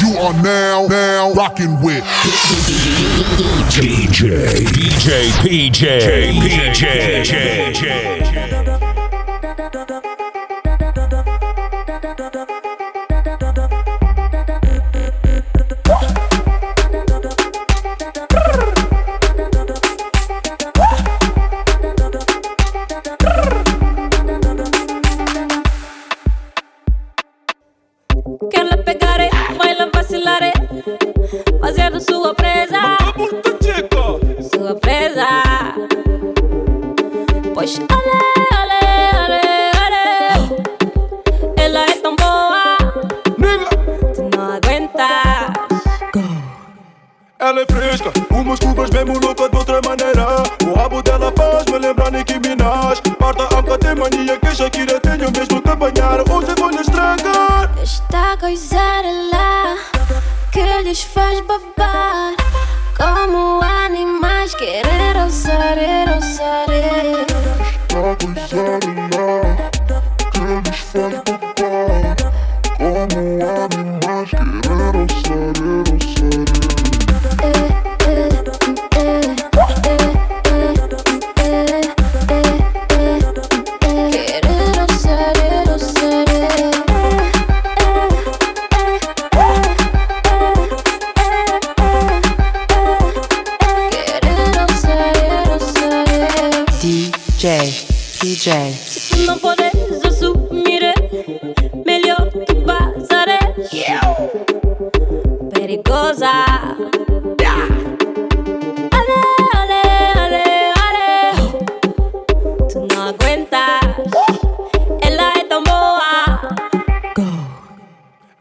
You are now, now rocking with DJ, DJ, PJ, PJ, PJ.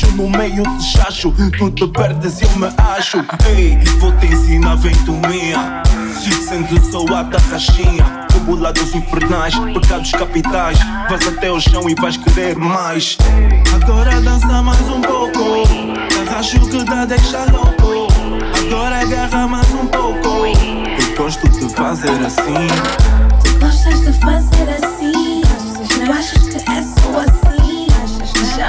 e no meio de chacho. Tu te perdes, eu me acho. Ei, vou-te ensinar, vem tu minha. Sendo só a tarraxinha. Tubulados infernais, pecados capitais. Vais até o chão e vais querer mais. Agora dança mais um pouco. Tarraxo que dá, deixa louco. Agora agarra mais um pouco. Eu gosto de fazer assim. Tu gostas de fazer assim? Tu achas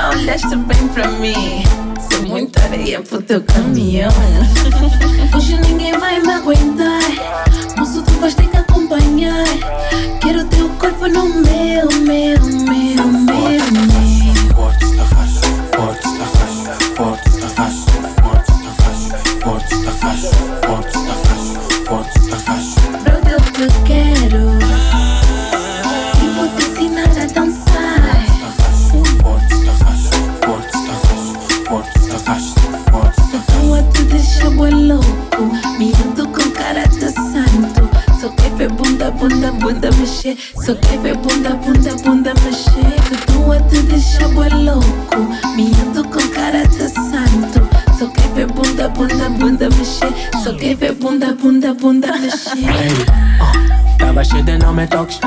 Já olhaste bem pra mim? Sou muita areia pro teu caminhão. Hoje ninguém vai me aguentar. Moço, tu vais ter que acompanhar. Quero teu corpo no meu, meu, meu, meu, meu. Só quer ver bunda, bunda, bunda mexer Que tua te deixa boi louco. Miado com cara de santo. Só quer ver bunda, bunda, bunda mexer Só quer ver bunda, bunda, bunda mexer hey, oh, Tava cheio de nome toques.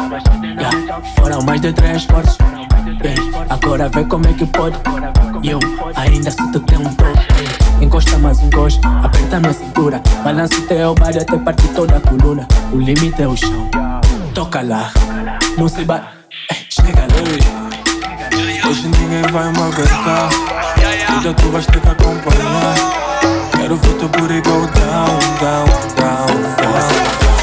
Yeah, Foram mais de três fortes yeah, Agora vê como é que pode. Eu ainda se tu tem um toque. Encosta mais um gosto, aperta minha cintura. Balança o teu baile até partir toda a coluna. O limite é o chão. Toca lá não se bate. É, chega longe, hoje ninguém vai me aguentar. Cuida, tu vais ter que acompanhar. Quero ver teu booty go down, down, down, down.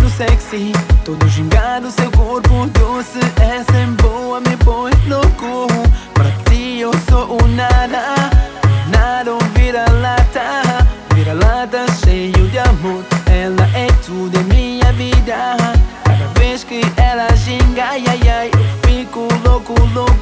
todo sexy, todo gingado, seu corpo doce é sem boa, me põe louco. Pra ti eu sou o nada, nada ou vira-lata, vira-lata cheio de amor. Ela é tudo em minha vida. Cada vez que ela ginga, ai, ai, ai, eu fico louco, louco.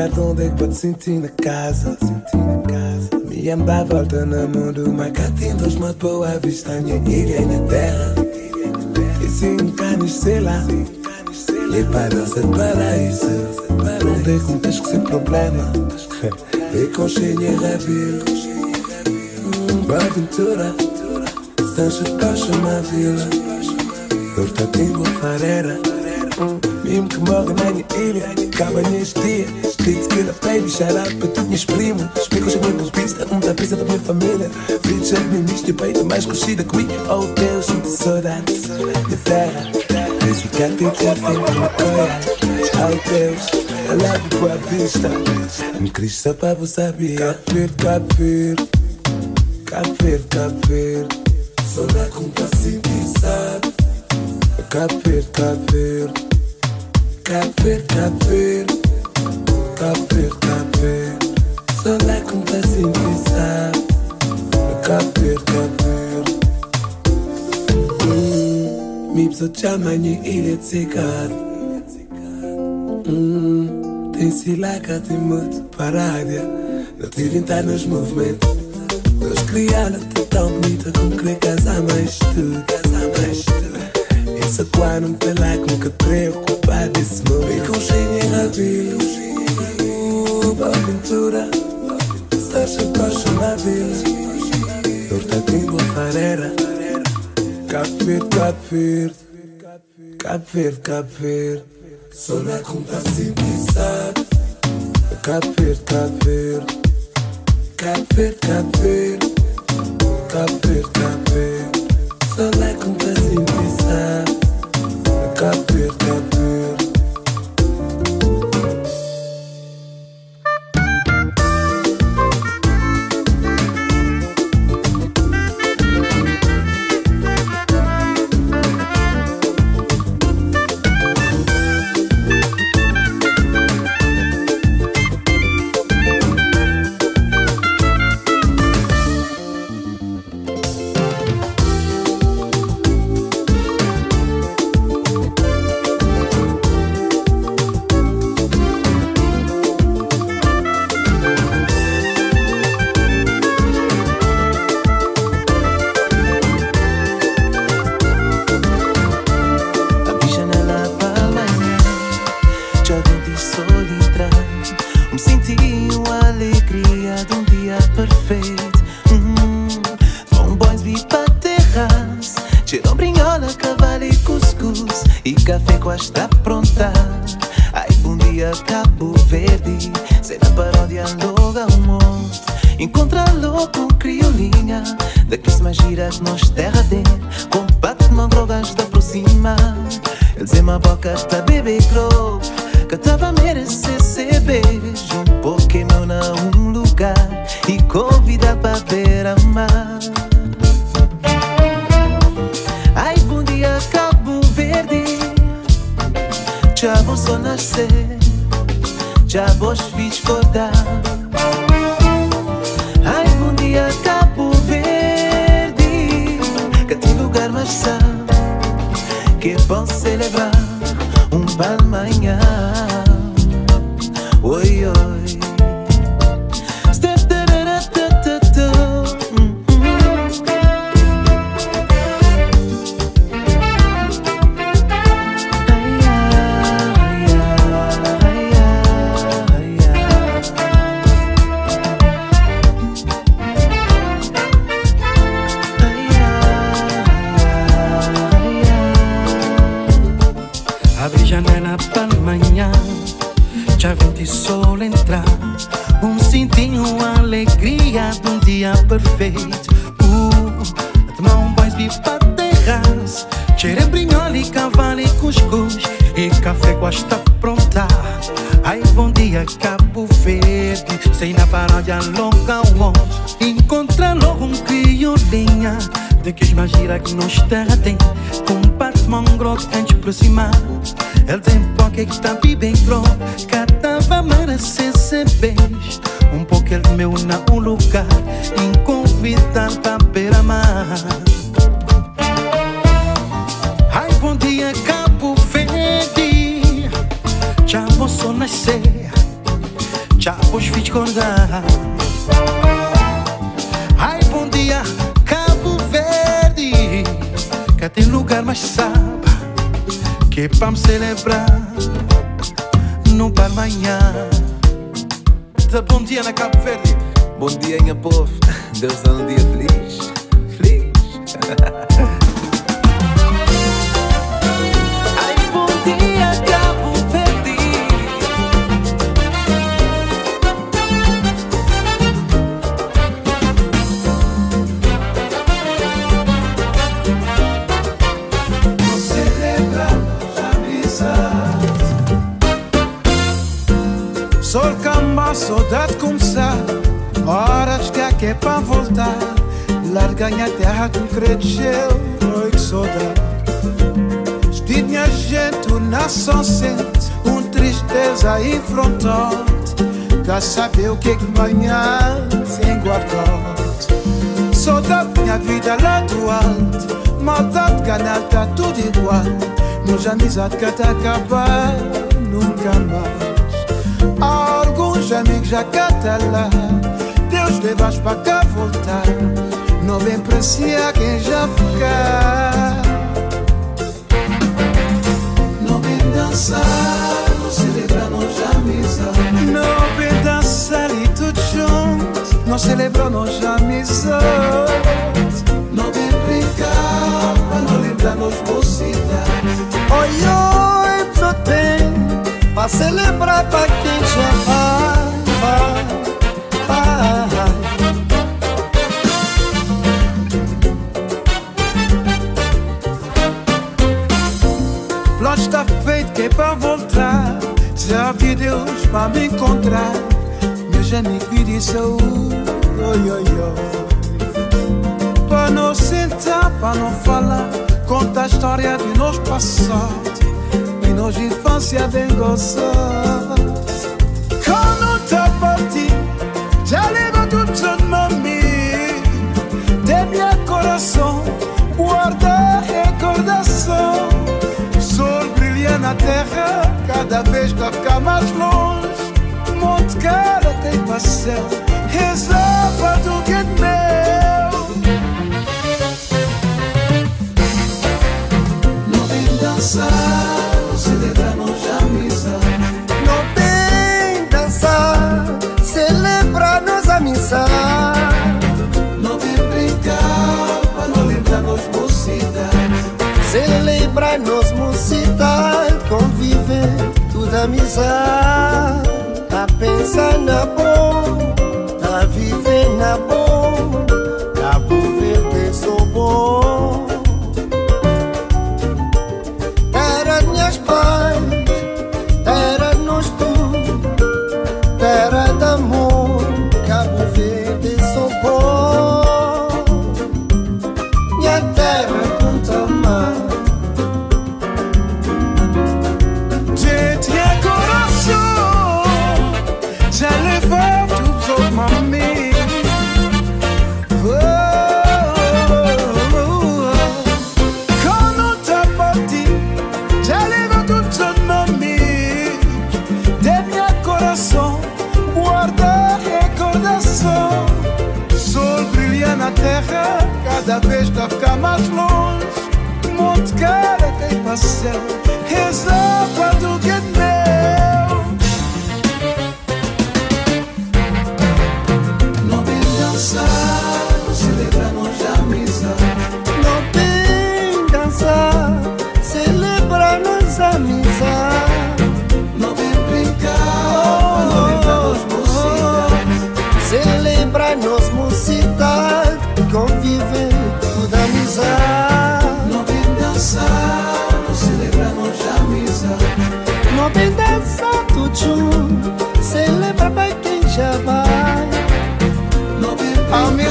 Lugar onde é que pode sentir na casa. Me amba à volta na mundo, mas cá tem dois modos boa vista, minha ilha e minha terra. E se encanes, lá. E para ser paraíso, onde é que não que ser problema. E com cheia rabelo. Boa aventura, estás a caixa na vila. Torta tem boa farera. Mesmo que morre na minha ilha, acaba neste dia. Que da baby, shout out para tu, minhas primas. Explico os amigos, pista, um da pista da minha família. Filho de ministro, peito mais que mim. Oh Deus, muita saudade de terra. Desde que até já tenho que me apoiar. Oh Deus, I love you, boa vista. Me Cristo para você saber. Cabo Verde, Cabo Verde. Saudade com paciente, sabe? Cabo Verde, Cabo Verde. Cabo Verde, Cabo Verde. Cabo Verde, Cabo Verde. Só lá com passinho que sabe. Cabo Verde, Cabo Verde. Hum, Mi pso chamanyi ilha de secado. Hum, tem tem muito parádia. Não te inventar nos movimentos. Deus criá-la, tá tão bonita como querer casar mais tu, casar mais tu. Quando me pela com que preocupar desse mundo. E com cheio rabelo, boa aventura. Estás apaixonado, Norte tem boa fareira. Cabo Verde, Cabo Verde. Cabo Verde, Cabo Verde. Conta simples, sabe? Cabo Verde, Cabo Verde. Cabo Verde, Cabo Verde. Cabo Verde, Cabo Verde. Conta simples, sabe? Cabo Verde, Verde. Vou só nascer Já vou filhos acordar Ai, bom dia, Cabo Verde. Que tem lugar mais sabe que bom celebrar um palmanhã. Dia feliz. Feliz. Ai, bom dia, Cabo Verde Sol cama, saudade começar Horas que aqui é pra voltar Larga minha terra com cresceu Oi, que saudade coração sente uma tristeza infrontante. Quer saber o que que manhã se enguardou. Saudade minha vida lá do alto, maldade, canal, tá tudo igual. Nos amizade que até acabar, nunca mais. Alguns amigos já cata lá, Deus levas para cá voltar. Não vem apreciar quem já ficar. Não vem dançar, não celebrar nos amizade. Não vem dançar e tudo junto, não celebrar nos amizade. Não vem brincar, para não lembrar nos mocidade. Oi, oi, só tem pra celebrar pra quem já vai, vai, Deus para me encontrar. Meus amigos pedir saúde, oi, oi, oi. Para não sentar, para não falar. Conta a história de nós passado. E nós infância bem gostosa. Na terra, cada vez que ficar mais longe. Monte cara tem pastel, reserva do que é meu. Não vem dançar, celebramos a amizade. Não tem dançar, celebrar nos amizade. Não vem brincar, para não lembrar nos mocidade. Celebrar nos mocidade, conviver, tudo amizade. A pensar na bom, a viver na bom, a viver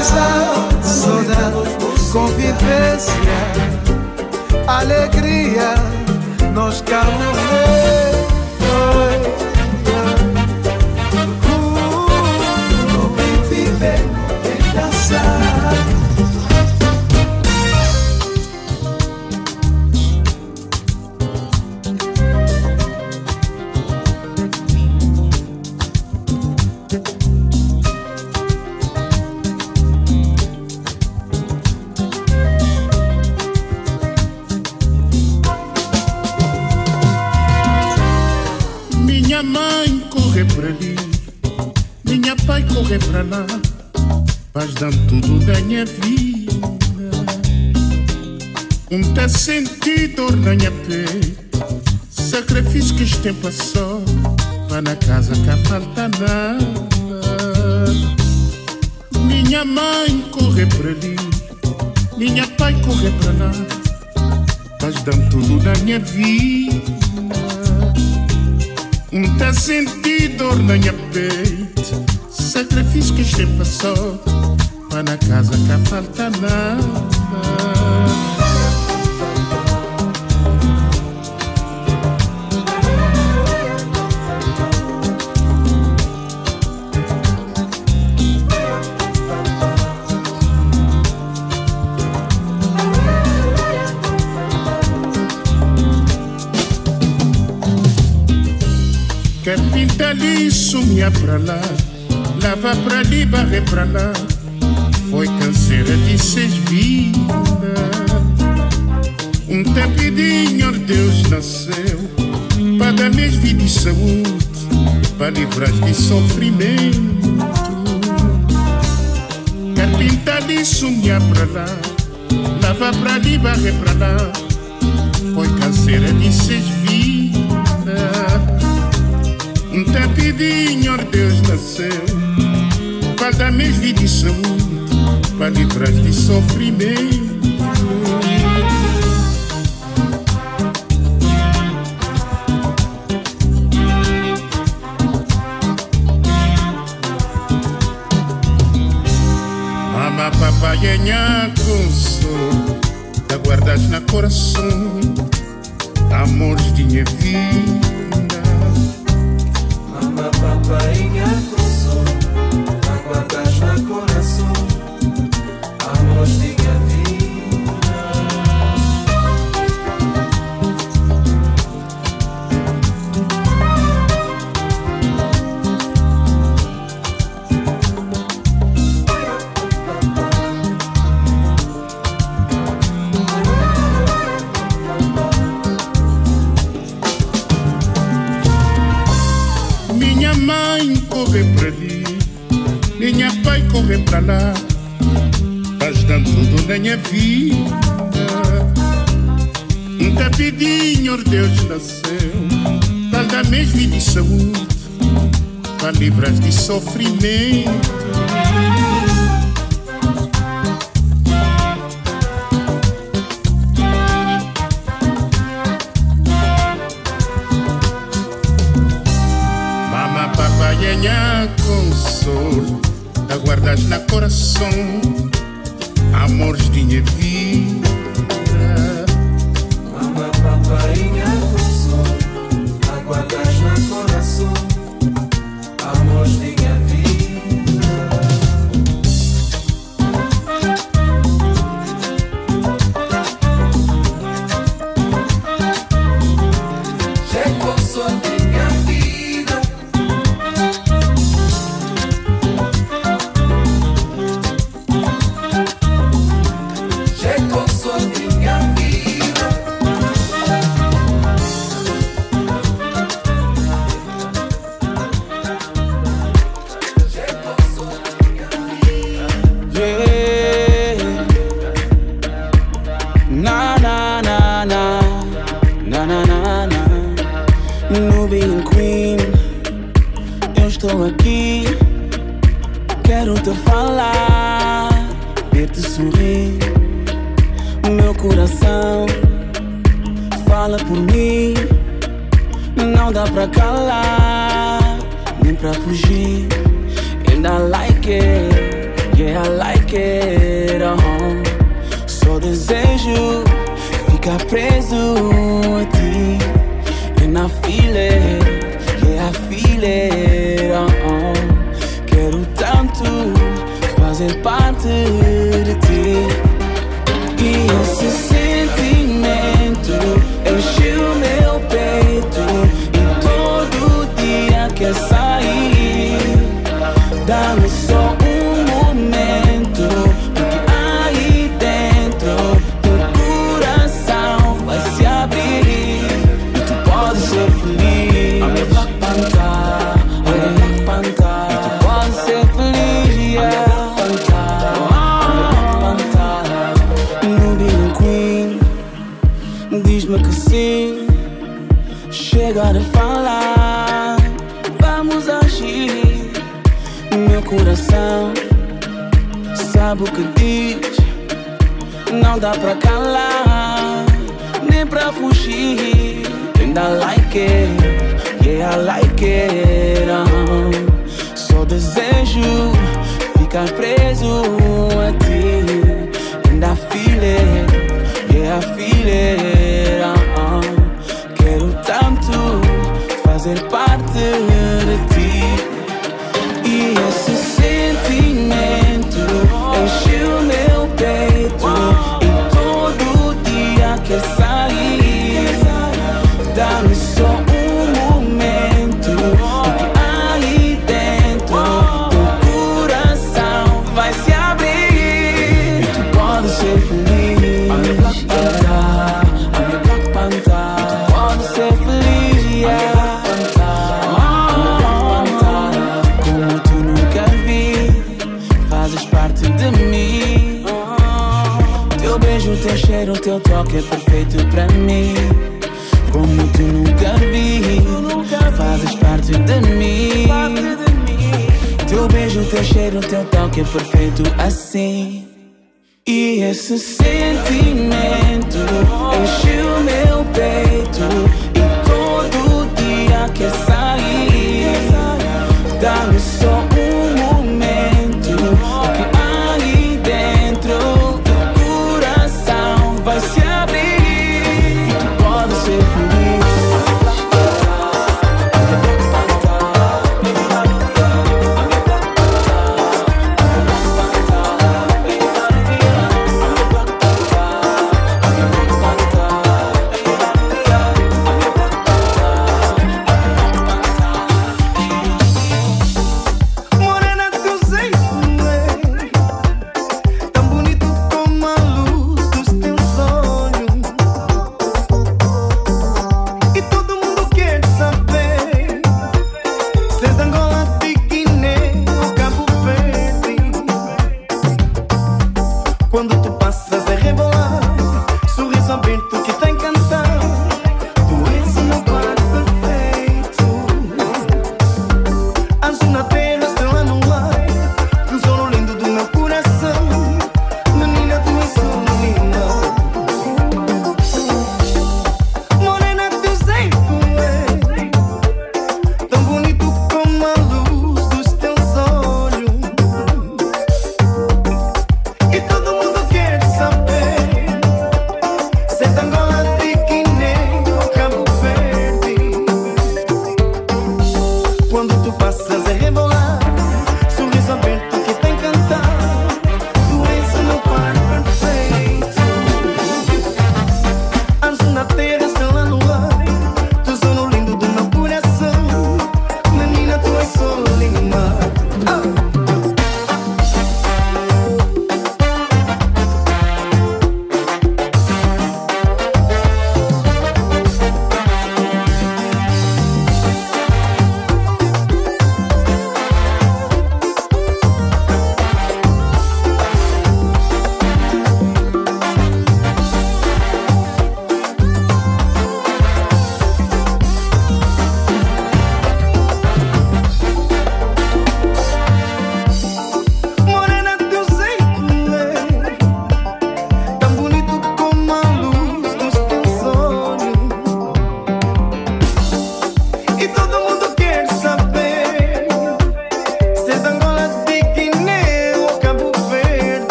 Amizade, saudade, convivência, alegria, nós queremos ver. Sentido dor na minha peito, sacrifício que este tempo passou, vai na casa que falta Capitalismo pra lá, lava pra ali, barre pra lá. Foi canseira de seis vidas. Um tempidinho Deus nasceu para dar mais vida e saúde, para livrar de sofrimento. Carpintalismo pra lá, lava pra ali, barre pra lá. Foi canseira de seis vidas. Um tapidinho Deus nasceu. Para dar minha vida e saúde Para livrar de sofrimento. Mama, papai, é minha consolo Da guardas na coração. Amores de minha vida. Gracias. nem minha vida. Um tapidinho, Deus nasceu, tal da mesma de saúde, para livrar de sofrimento. Mama, papai, nha, consolo, aguardas na coração amores, dinheiro, vida.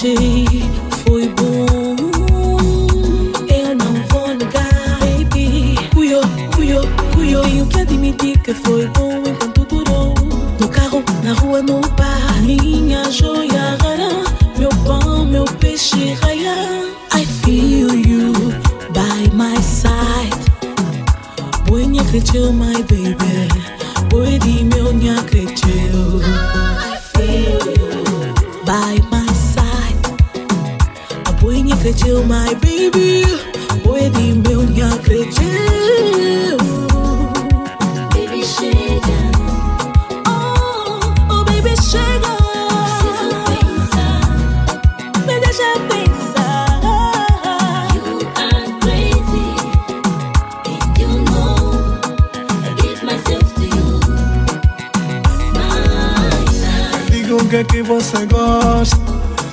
changes. que é que você gosta?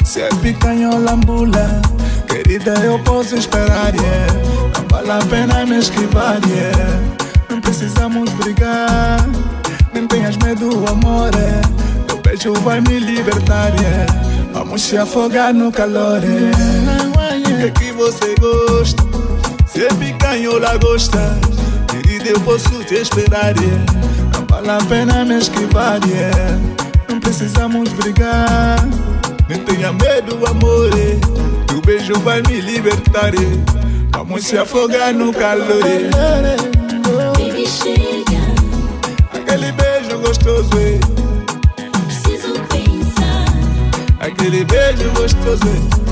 Se é picanhola ou Querida, eu posso esperar, yeah Não vale a pena me esquivar, yeah Não precisamos brigar Nem tenhas medo, amor, yeah. Teu beijo vai me libertar, yeah Vamos se afogar no calor, yeah O que é que você gosta? Se é picanhola gosta, Querida, eu posso te esperar, yeah Não vale a pena me esquivar, yeah precisamos brigar. Nem tenha medo, amor. Teu beijo vai me libertar. Vamos se afogar no calor. Baby, chega. Aquele beijo gostoso. É. Preciso pensar. Aquele beijo gostoso. É.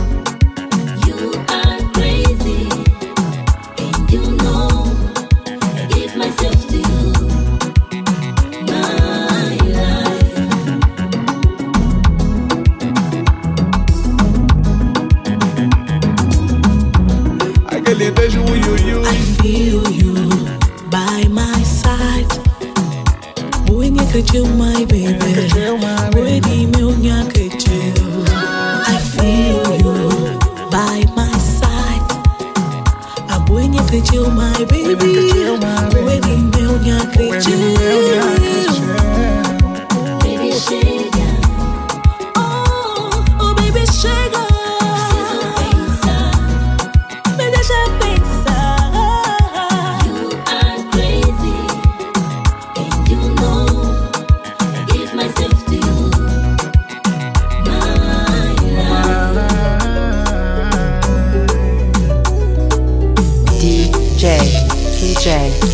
Jay.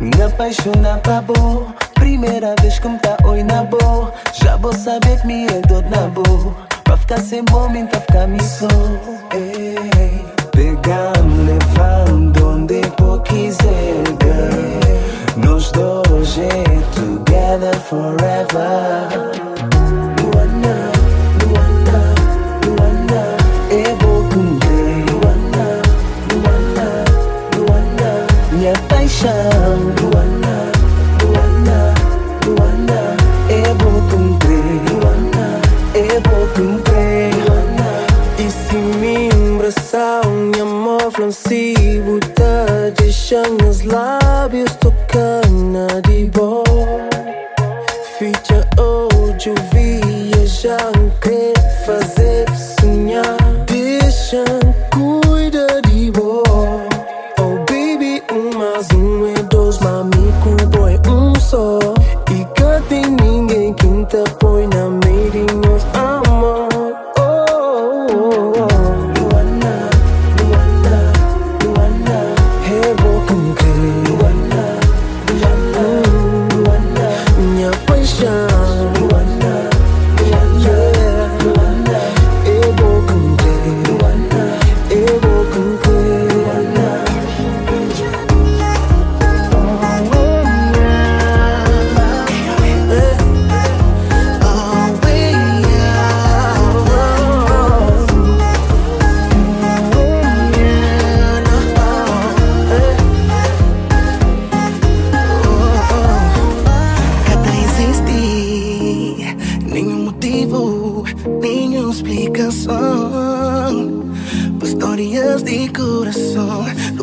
Me apaixonar pra boa Primeira vez que me tá oi na boa. Já vou saber que me é dor na boa. Pra ficar sem momento, pra ficar me Ei, Pegando, levando onde for quiser girl. Dois é together forever Paixão Luana, Luana, Luana Eu vou cumprir Luana, eu vou cumprir Luana E se me abraçar, minha amor flancivo Tá deixando meus lábios tocar na de boa Ficha hoje eu viajar,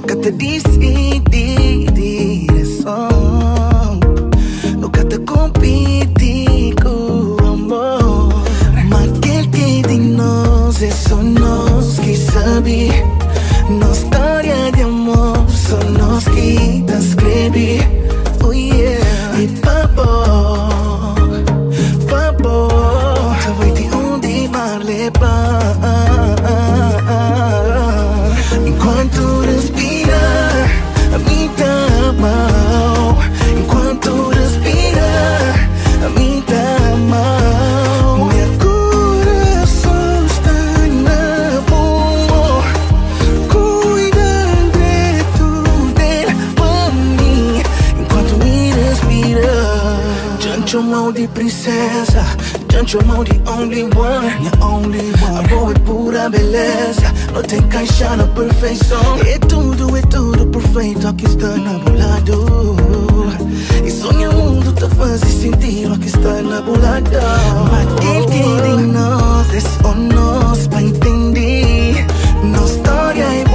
Nunca te decidi direção Nunca te competi com amor. Mas aquele que de nós é só nós que sabe de princesa Jancho mão de only one? Minha only one. Amor é pura beleza Não tem caixa na perfeição É tudo, é tudo perfeito. Aqui está na lado E sonha o mundo te faz sentir. Aqui está na bolada Mas quer em nós É só nós pra entender. Nossa história é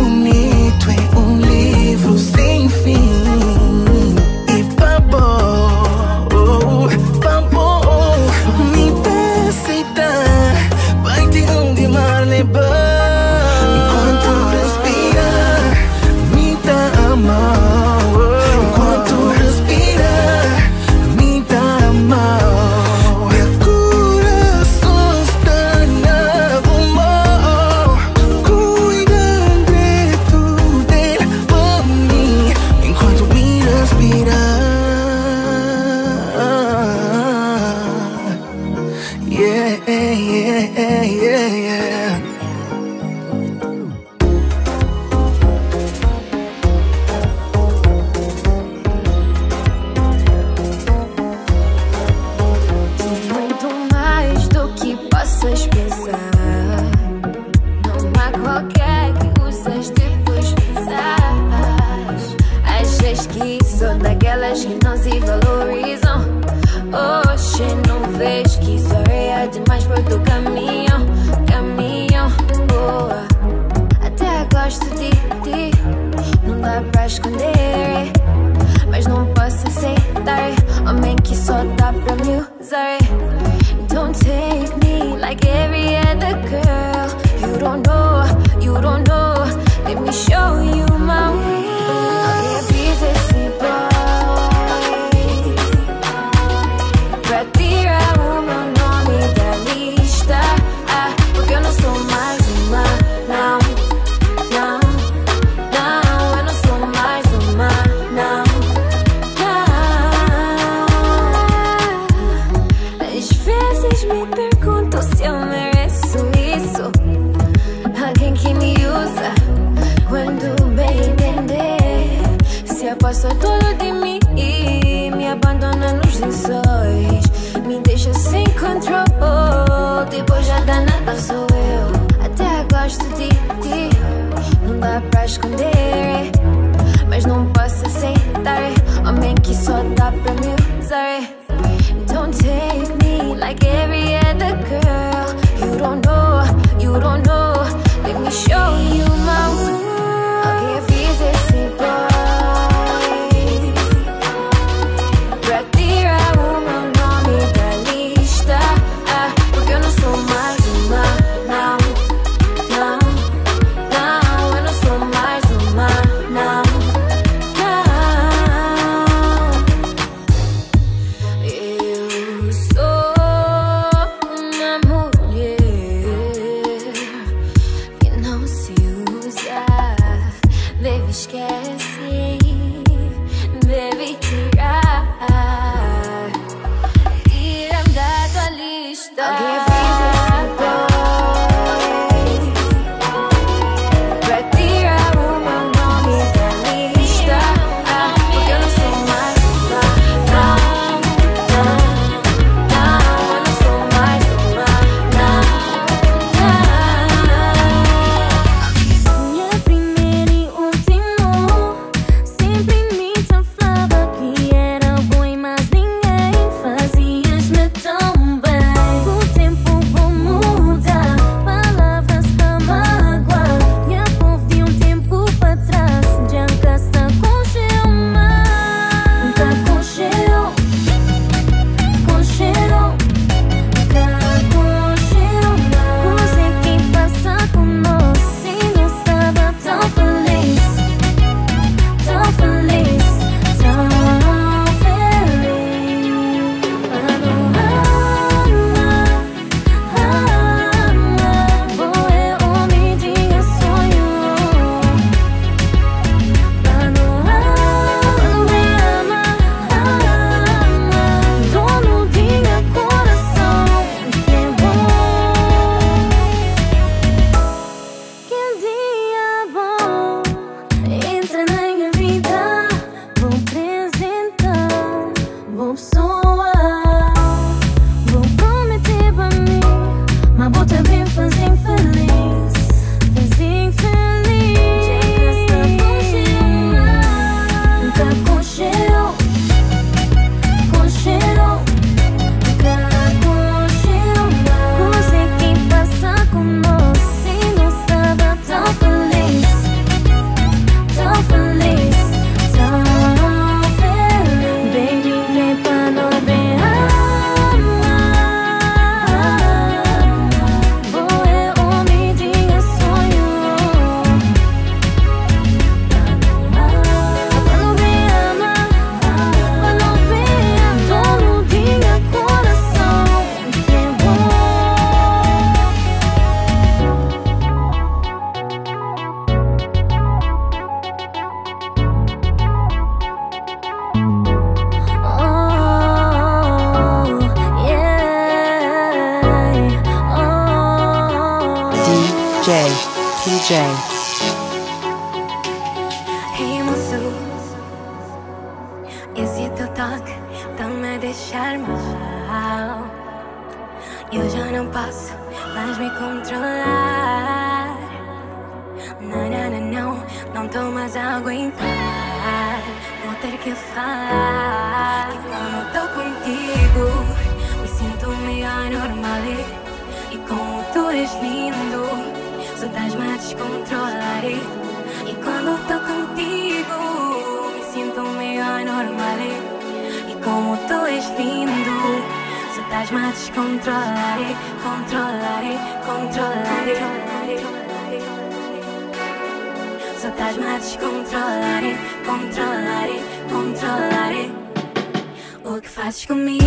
Nasce comigo,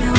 não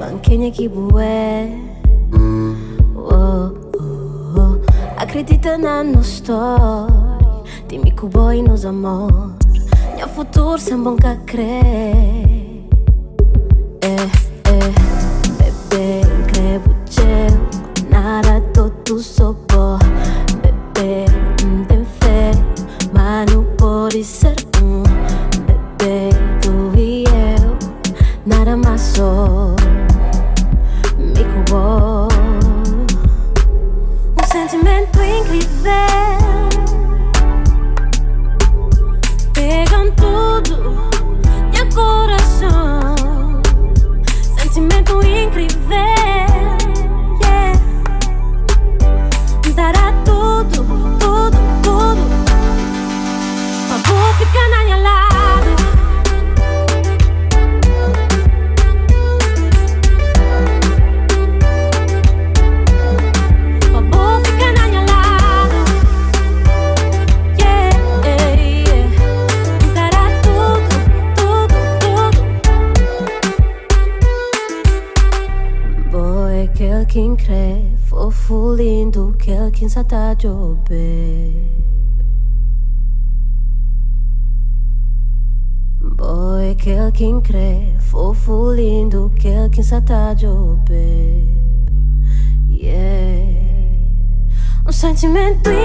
Man que bué? Oh, oh, oh. Acredita na nossa história Dimmi que o boi nos amor Meu futuro sem bom que crer é. Eh. Um